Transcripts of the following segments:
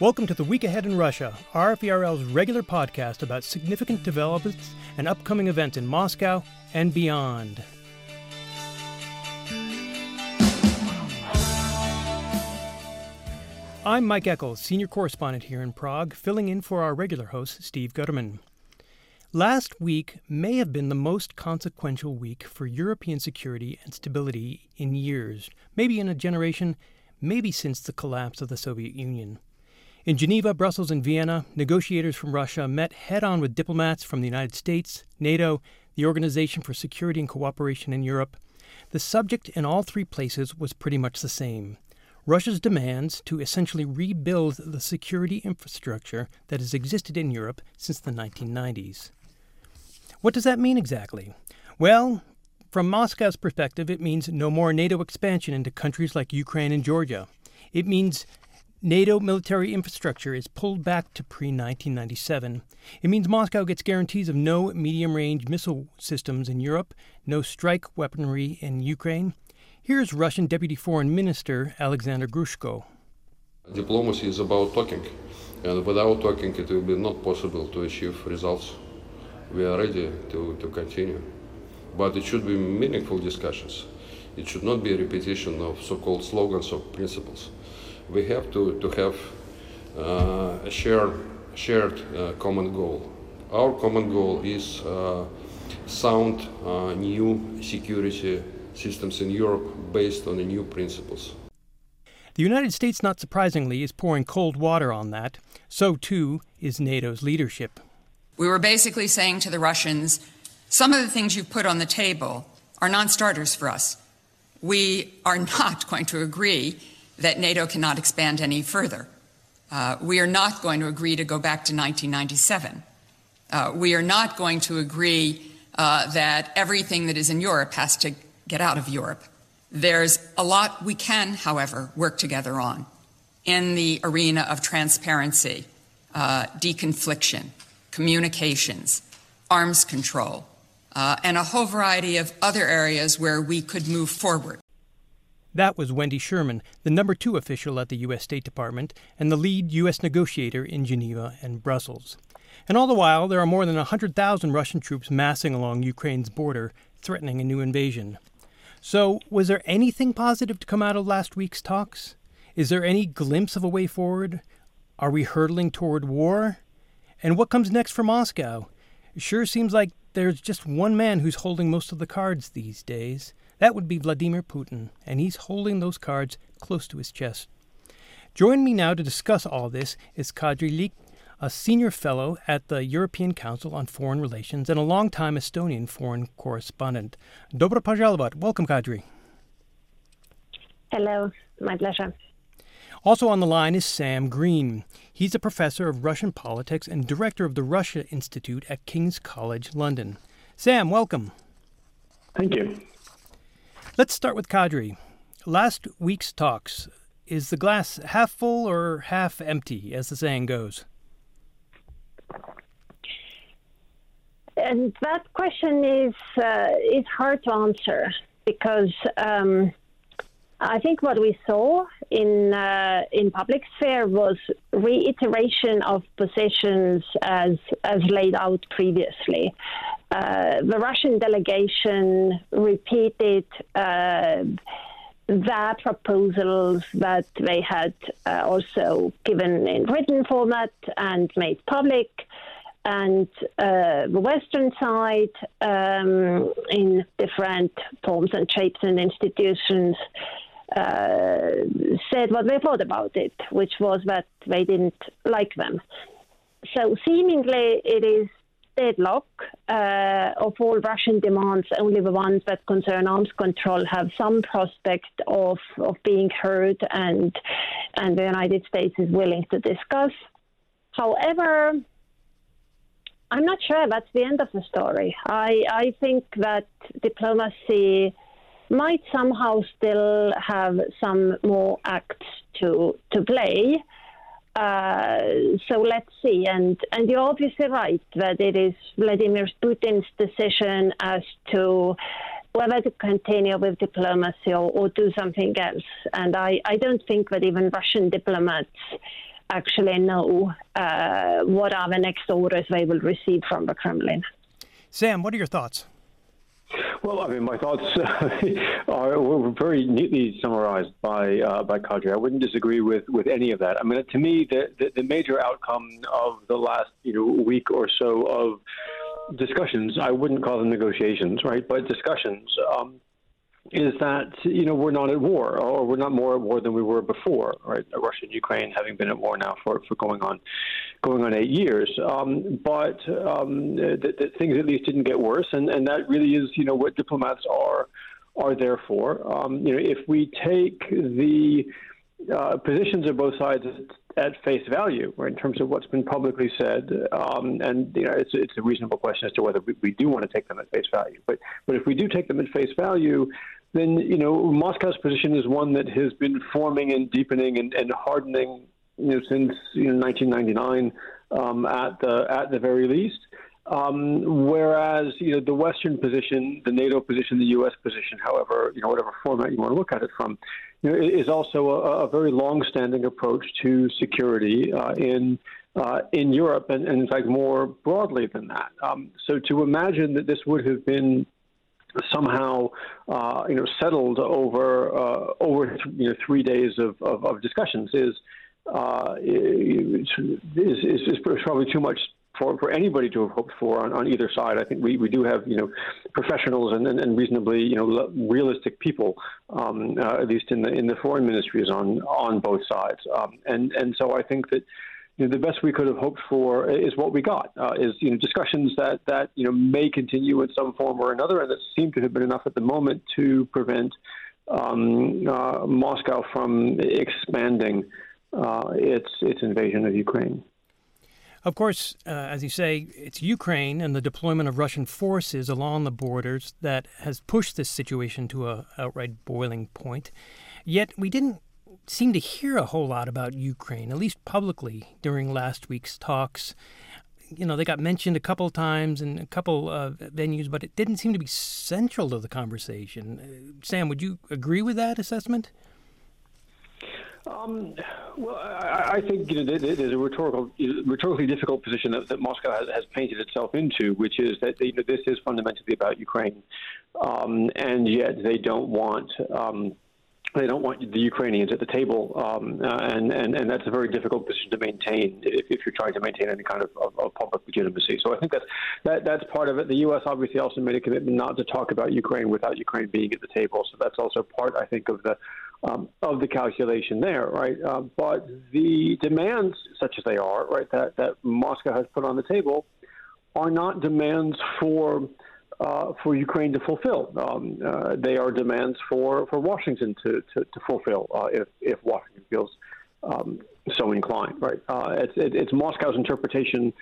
Welcome to the Week Ahead in Russia, RFERL's regular podcast about significant developments and upcoming events in Moscow and beyond. I'm Mike Eckel, senior correspondent here in Prague, filling in for our regular host, Steve Gutterman. Last week may have been the most consequential week for European security and stability in years, maybe in a generation, maybe since the collapse of the Soviet Union. In Geneva, Brussels, and Vienna, negotiators from Russia met head on with diplomats from the United States, NATO, the Organization for Security and Cooperation in Europe. The subject in all three places was pretty much the same Russia's demands to essentially rebuild the security infrastructure that has existed in Europe since the 1990s. What does that mean exactly? Well, from Moscow's perspective, it means no more NATO expansion into countries like Ukraine and Georgia. It means NATO military infrastructure is pulled back to pre 1997. It means Moscow gets guarantees of no medium range missile systems in Europe, no strike weaponry in Ukraine, Here's Russian Deputy Foreign Minister Alexander Grushko. Diplomacy is about talking, and without talking, it will be not possible to achieve results. We are ready to, to continue, but it should be meaningful discussions. It should not be a repetition of so called slogans or principles. We have to, to have uh, a shared, shared uh, common goal. Our common goal is uh, sound, uh, new security systems in Europe based on the new principles. The United States, not surprisingly, is pouring cold water on that. So, too, is NATO's leadership. We were basically saying to the Russians some of the things you've put on the table are non starters for us. We are not going to agree that NATO cannot expand any further. Uh, we are not going to agree to go back to 1997. Uh, we are not going to agree uh, that everything that is in Europe has to get out of Europe. There's a lot we can, however, work together on in the arena of transparency, uh, deconfliction, communications, arms control, uh, and a whole variety of other areas where we could move forward. That was Wendy Sherman, the number two official at the U.S. State Department and the lead U.S. negotiator in Geneva and Brussels. And all the while, there are more than 100,000 Russian troops massing along Ukraine's border, threatening a new invasion. So, was there anything positive to come out of last week's talks? Is there any glimpse of a way forward? Are we hurtling toward war? And what comes next for Moscow? It sure seems like there's just one man who's holding most of the cards these days. That would be Vladimir Putin, and he's holding those cards close to his chest. Join me now to discuss all this is Kadri Liik, a senior fellow at the European Council on Foreign Relations and a longtime Estonian foreign correspondent. Dobro pozdravlovat. Welcome, Kadri. Hello. My pleasure. Also on the line is Sam Greene. He's a professor of Russian politics and director of the Russia Institute at King's College London. Sam, welcome. Thank you. Let's start with Kadri. Last week's talks. Is the glass half full or half empty, as the saying goes? And that question is uh, is hard to answer because um, I think what we saw in uh, in public sphere was reiteration of positions as as laid out previously. Uh, the Russian delegation repeated uh, their proposals that they had uh, also given in written format and made public and uh, the Western side um, in different forms and shapes and institutions said what they thought about it, which was that they didn't like them. So seemingly it is deadlock uh, of all Russian demands. Only the ones that concern arms control have some prospect of of being heard, and and the United States is willing to discuss. However, I'm not sure that's the end of the story. I, I think that diplomacy might somehow still have some more acts to to play. Uh, so let's see. And and you're obviously right that it is Vladimir Putin's decision as to whether to continue with diplomacy or, or do something else. And I, I don't think that even Russian diplomats actually know uh, what are the next orders they will receive from the Kremlin. Sam, what are your thoughts? Well, I mean, my thoughts are were very neatly summarized by uh, by Kadri. I wouldn't disagree with, with any of that. I mean, to me, the, the, the major outcome of the last you know week or so of discussions, I wouldn't call them negotiations, right? But discussions. Um, is that you know we're not at war, or we're not more at war than we were before, right? Russia and Ukraine having been at war now for, for going on going on eight years. Um, but um, things at least didn't get worse, and, and that really is you know what diplomats are are there for. Um, you know, if we take the uh, positions of both sides at face value, right, in terms of what's been publicly said, um, and you know, it's it's a reasonable question as to whether we, we do want to take them at face value. But but if we do take them at face value, then you know Moscow's position is one that has been forming and deepening and, and hardening you know since you know 1999 um, at the at the very least. Um, whereas you know the Western position, the NATO position, the U.S. position, however you know whatever format you want to look at it from, you know, is also a, a very long-standing approach to security uh, in uh, in Europe, and, and, in fact more broadly than that. Um, so to imagine that this would have been somehow uh, you know settled over uh, over you know three days of, of, of discussions is, uh, is, is, is probably too much for, for anybody to have hoped for on, on either side. I think we, we do have you know professionals and, and, and reasonably you know realistic people, um, uh, at least in the in the foreign ministries on on both sides. Um, and and so I think that you know, the best we could have hoped for is what we got. Uh, is you know discussions that that you know may continue in some form or another, and that seem to have been enough at the moment to prevent um, uh, Moscow from expanding uh, its its invasion of Ukraine. Of course, uh, as you say, it's Ukraine and the deployment of Russian forces along the borders that has pushed this situation to a outright boiling point. Yet we didn't seem to hear a whole lot about Ukraine, at least publicly, during last week's talks. You know, they got mentioned a couple times in a couple uh, venues, but it didn't seem to be central to the conversation. Uh, Sam, would you agree with that assessment? Um, well, I, I, think you know, there's a rhetorical, rhetorically difficult position that, that Moscow has, has, painted itself into, which is that you know, this is fundamentally about Ukraine, um, and yet they don't want. Um, they don't want the Ukrainians at the table, um, uh, and, and and that's a very difficult position to maintain if, if you're trying to maintain any kind of, of, of, public legitimacy. So I think that's that, that's part of it. The U.S. obviously also made a commitment not to talk about Ukraine without Ukraine being at the table. So that's also part, I think, of the um, of the calculation there, right? Uh, but the demands, such as they are, right, that that Moscow has put on the table, are not demands for uh, for Ukraine to fulfill. Um, uh, they are demands for, for Washington to, to, to fulfill uh, if, if Washington feels um, so inclined, right? Uh, it's, it, it's Moscow's interpretation,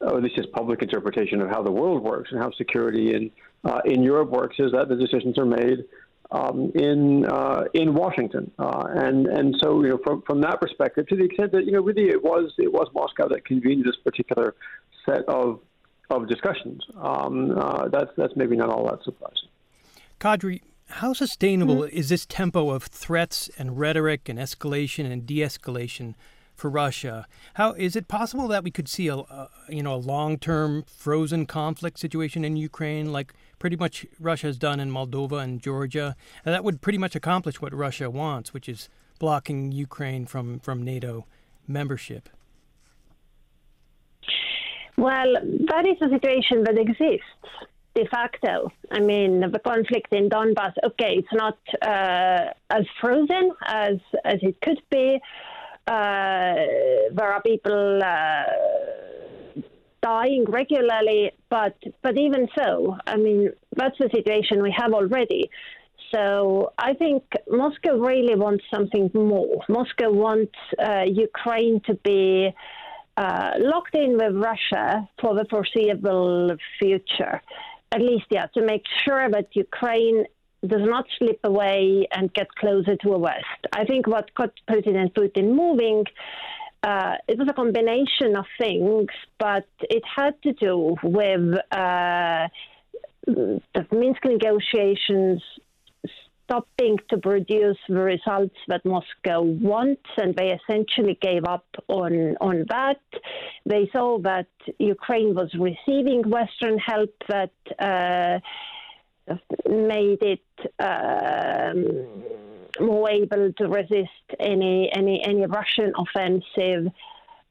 or at least its public interpretation of how the world works and how security in, uh, in Europe works, is that the decisions are made um, in uh, in Washington, and and so you know from from that perspective, to the extent that you know really it was it was Moscow that convened this particular set of of discussions. Um, uh, that's that's maybe not all that surprising. Kadri, how sustainable mm-hmm. is this tempo of threats and rhetoric and escalation and de-escalation for Russia? How is it possible that we could see a, a you know a long-term frozen conflict situation in Ukraine, like pretty much Russia has done in Moldova and Georgia, and that would pretty much accomplish what Russia wants, which is blocking Ukraine from from NATO membership? Well, that is a situation that exists de facto. I mean, the conflict in Donbass, okay, it's not uh, as frozen as, as it could be. Uh, there are people uh, dying regularly, but but even so, I mean, that's the situation we have already. So I think Moscow really wants something more. Moscow wants uh, Ukraine to be uh, locked in with Russia for the foreseeable future. At least, yeah, to make sure that Ukraine does not slip away and get closer to the West. I think what got President Putin moving. Uh, it was a combination of things, but it had to do with uh, the Minsk negotiations stopping to produce the results that Moscow wants, and they essentially gave up on on that. They saw that Ukraine was receiving Western help that uh, made it um, more able to resist any any any Russian offensive.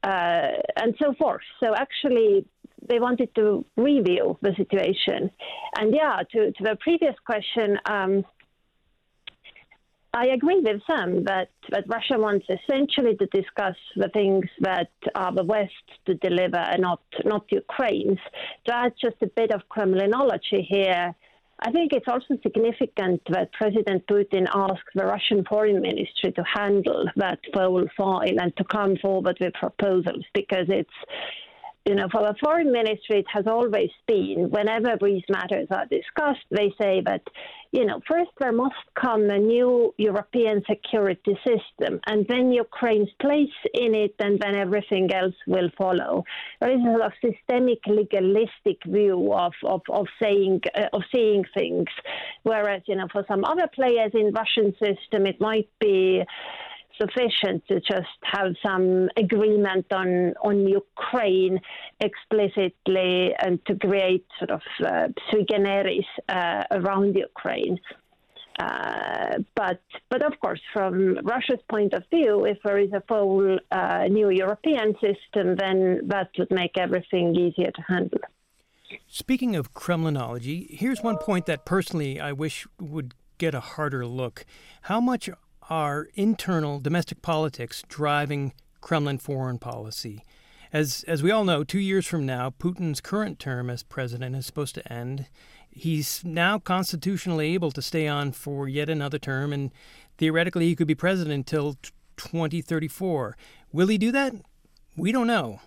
Uh, and so forth. So actually, they wanted to review the situation. And yeah, to, to the previous question, um, I agree with Sam that, that Russia wants essentially to discuss the things that are the West to deliver and not, not Ukraine's. To add just a bit of Kremlinology here, I think it's also significant that President Putin asked the Russian foreign ministry to handle that file and to come forward with proposals because it's you know, for the foreign ministry, it has always been, whenever these matters are discussed, they say that, you know, first there must come a new European security system, and then Ukraine's place in it, and then everything else will follow. There is a sort of systemic legalistic view of, of, of saying uh, of seeing things, whereas, you know, for some other players in Russian system, it might be sufficient to just have some agreement on on Ukraine explicitly and to create sort of uh, sui generis uh, around Ukraine. Uh, but but of course, from Russia's point of view, if there is a full uh, new European system, then that would make everything easier to handle. Speaking of Kremlinology, here's one point that personally I wish would get a harder look. How much are internal domestic politics driving Kremlin foreign policy. As, as we all know, two years from now, Putin's current term as president is supposed to end. He's now constitutionally able to stay on for yet another term, and theoretically, he could be president until 2034. Will he do that? We don't know.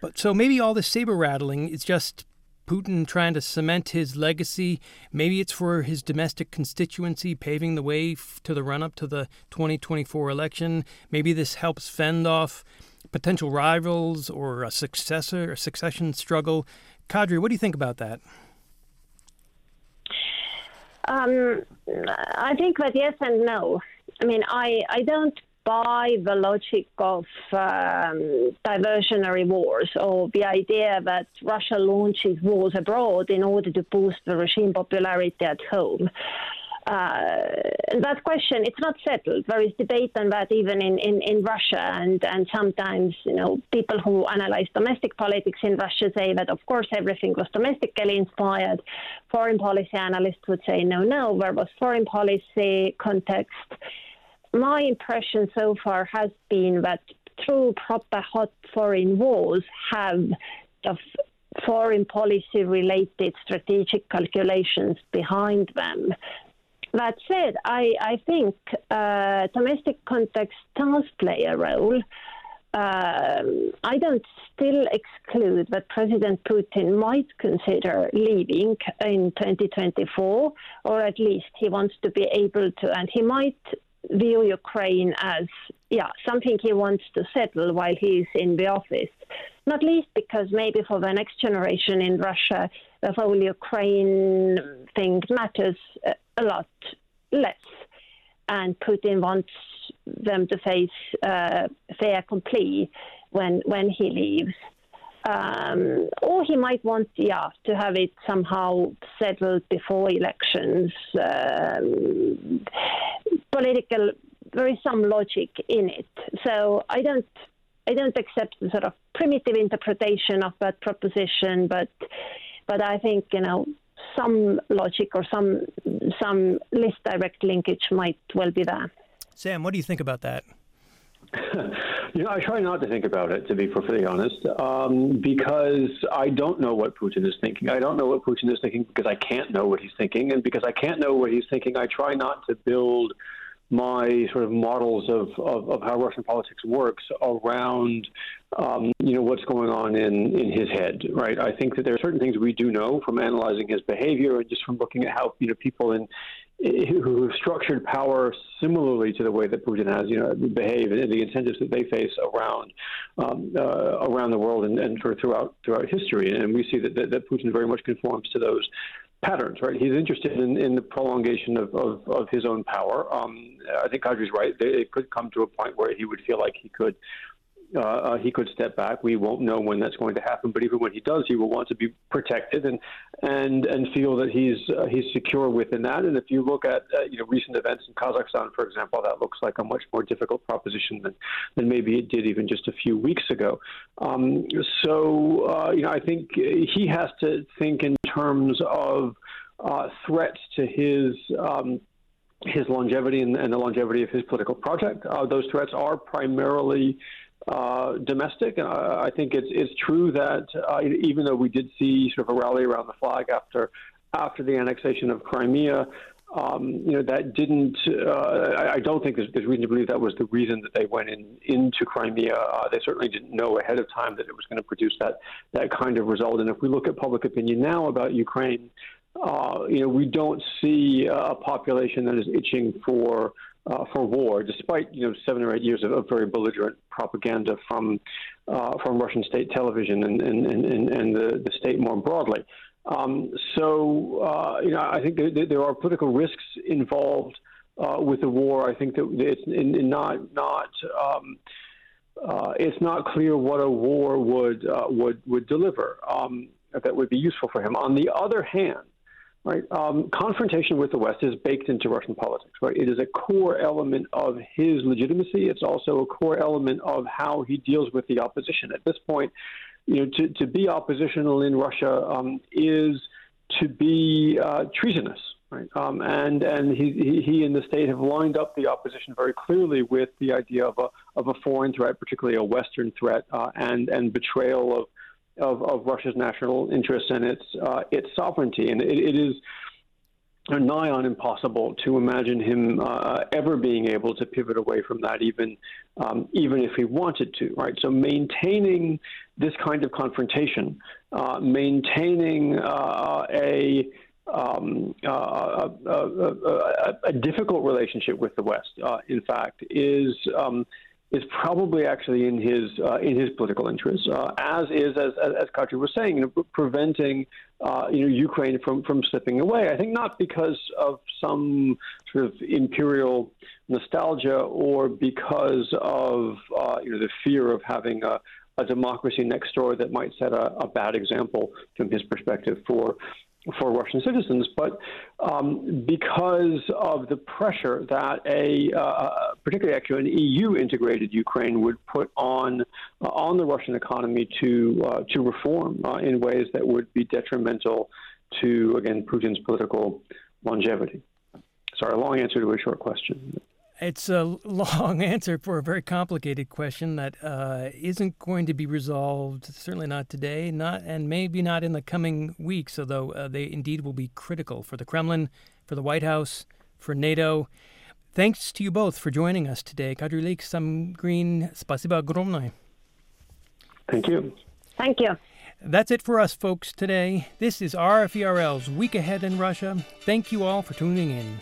But so maybe all this saber rattling is just Putin trying to cement his legacy. Maybe it's for his domestic constituency, paving the way to the run up to the 2024 election. Maybe this helps fend off potential rivals or a successor, a succession struggle. Kadri, what do you think about that? Um, I think that yes and no. I mean, I, I don't by the logic of um, diversionary wars or the idea that Russia launches wars abroad in order to boost the regime popularity at home. Uh, that question, it's not settled. There is debate on that even in, in, in Russia, and, and sometimes, you know, people who analyze domestic politics in Russia say that, of course, everything was domestically inspired. Foreign policy analysts would say, no, no, there was foreign policy context my impression so far has been that true proper hot foreign wars have the foreign policy related strategic calculations behind them. That said, I, I think uh, domestic context does play a role. Um, I don't still exclude that President Putin might consider leaving in 2024, or at least he wants to be able to, and he might view Ukraine as yeah something he wants to settle while he's in the office. Not least because maybe for the next generation in Russia, the whole Ukraine thing matters a lot less, and Putin wants them to face uh, fait accompli when when he leaves. Um, or he might want, yeah, to have it somehow settled before elections. Um, political, there is some logic in it. So I don't, I don't accept the sort of primitive interpretation of that proposition, but, but I think you know some logic or some some less direct linkage might well be there. Sam, what do you think about that? you know, I try not to think about it, to be perfectly honest, um, because I don't know what Putin is thinking. I don't know what Putin is thinking because I can't know what he's thinking, and because I can't know what he's thinking, I try not to build my sort of models of, of, of how Russian politics works around, um, you know, what's going on in, in his head, right? I think that there are certain things we do know from analyzing his behavior and just from looking at how, you know, people in who have structured power similarly to the way that Putin has, you know, behave and the incentives that they face around um, uh, around the world and, and of throughout throughout history. And we see that, that, that Putin very much conforms to those patterns, right? He's interested in, in the prolongation of, of, of his own power. Um, I think Kadri's right. It could come to a point where he would feel like he could uh, uh, he could step back. We won't know when that's going to happen, but even when he does, he will want to be protected and and and feel that he's uh, he's secure within that. And if you look at uh, you know recent events in Kazakhstan, for example, that looks like a much more difficult proposition than than maybe it did even just a few weeks ago. Um, so uh, you know, I think he has to think in terms of uh, threats to his. Um, his longevity and, and, the longevity of his political project. Uh, those threats are primarily uh, domestic. And I, I, think it's it's true that uh, even though we did see sort of a rally around the flag after after the annexation of Crimea. Um, you know that didn't. Uh, I, I, don't think there's, there's, reason to believe that was the reason that they went in into Crimea. Uh, they certainly didn't know ahead of time that it was going to produce that that kind of result. And if we look at public opinion now about Ukraine, uh, you know we don't see a population that is itching for uh, for war, despite you know seven or eight years of, of very belligerent propaganda from uh, from Russian state television and and, and, and the, the state more broadly. Um, so uh, you know, I think there, there, are political risks involved uh, with the war. I think that it's in, in not not. Um, uh, it's not clear what a war would uh, would would deliver um, that would be useful for him. On the other hand, Right. Um, confrontation with the West is baked into Russian politics. Right. It is a core element of his legitimacy. It's also a core element of how he deals with the opposition. At this point, you know, to, to be oppositional in Russia um, is to be uh, treasonous. Right. Um, and and he, he, and the state have lined up the opposition very clearly with the idea of a of a foreign threat, particularly a Western threat, uh, and and betrayal of of, of Russia's national interests and its uh, its sovereignty, and it, it is nigh on impossible to imagine him uh, ever being able to pivot away from that, even um, even if he wanted to. Right. So maintaining this kind of confrontation, uh, maintaining uh, a um, uh, a, a, a, a, difficult relationship with the West, uh, in fact, is um, is probably actually in his uh, in his political interests, uh, as is as as Kadri was saying, you know, preventing uh, you know Ukraine from from slipping away. I think not because of some sort of imperial nostalgia or because of uh, you know the fear of having a, a democracy next door that might set a, a bad example from his perspective for for Russian citizens, but um, because of the pressure that a, uh, particularly actually an EU-integrated Ukraine would put on uh, on the Russian economy to uh, to reform uh, in ways that would be detrimental to again Putin's political longevity. Sorry, a long answer to a short question. It's a long answer for a very complicated question that uh, not going to be resolved. Certainly not today, not and maybe not in the coming weeks. Although uh, they indeed will be critical for the Kremlin, for the White House, for NATO. Thanks to you both for joining us today. Kadrilik Greene. спасибо огромное. Thank you. Thank you. That's it for us, folks, today. This is RFERL's Week Ahead in Russia. Thank you all for tuning in.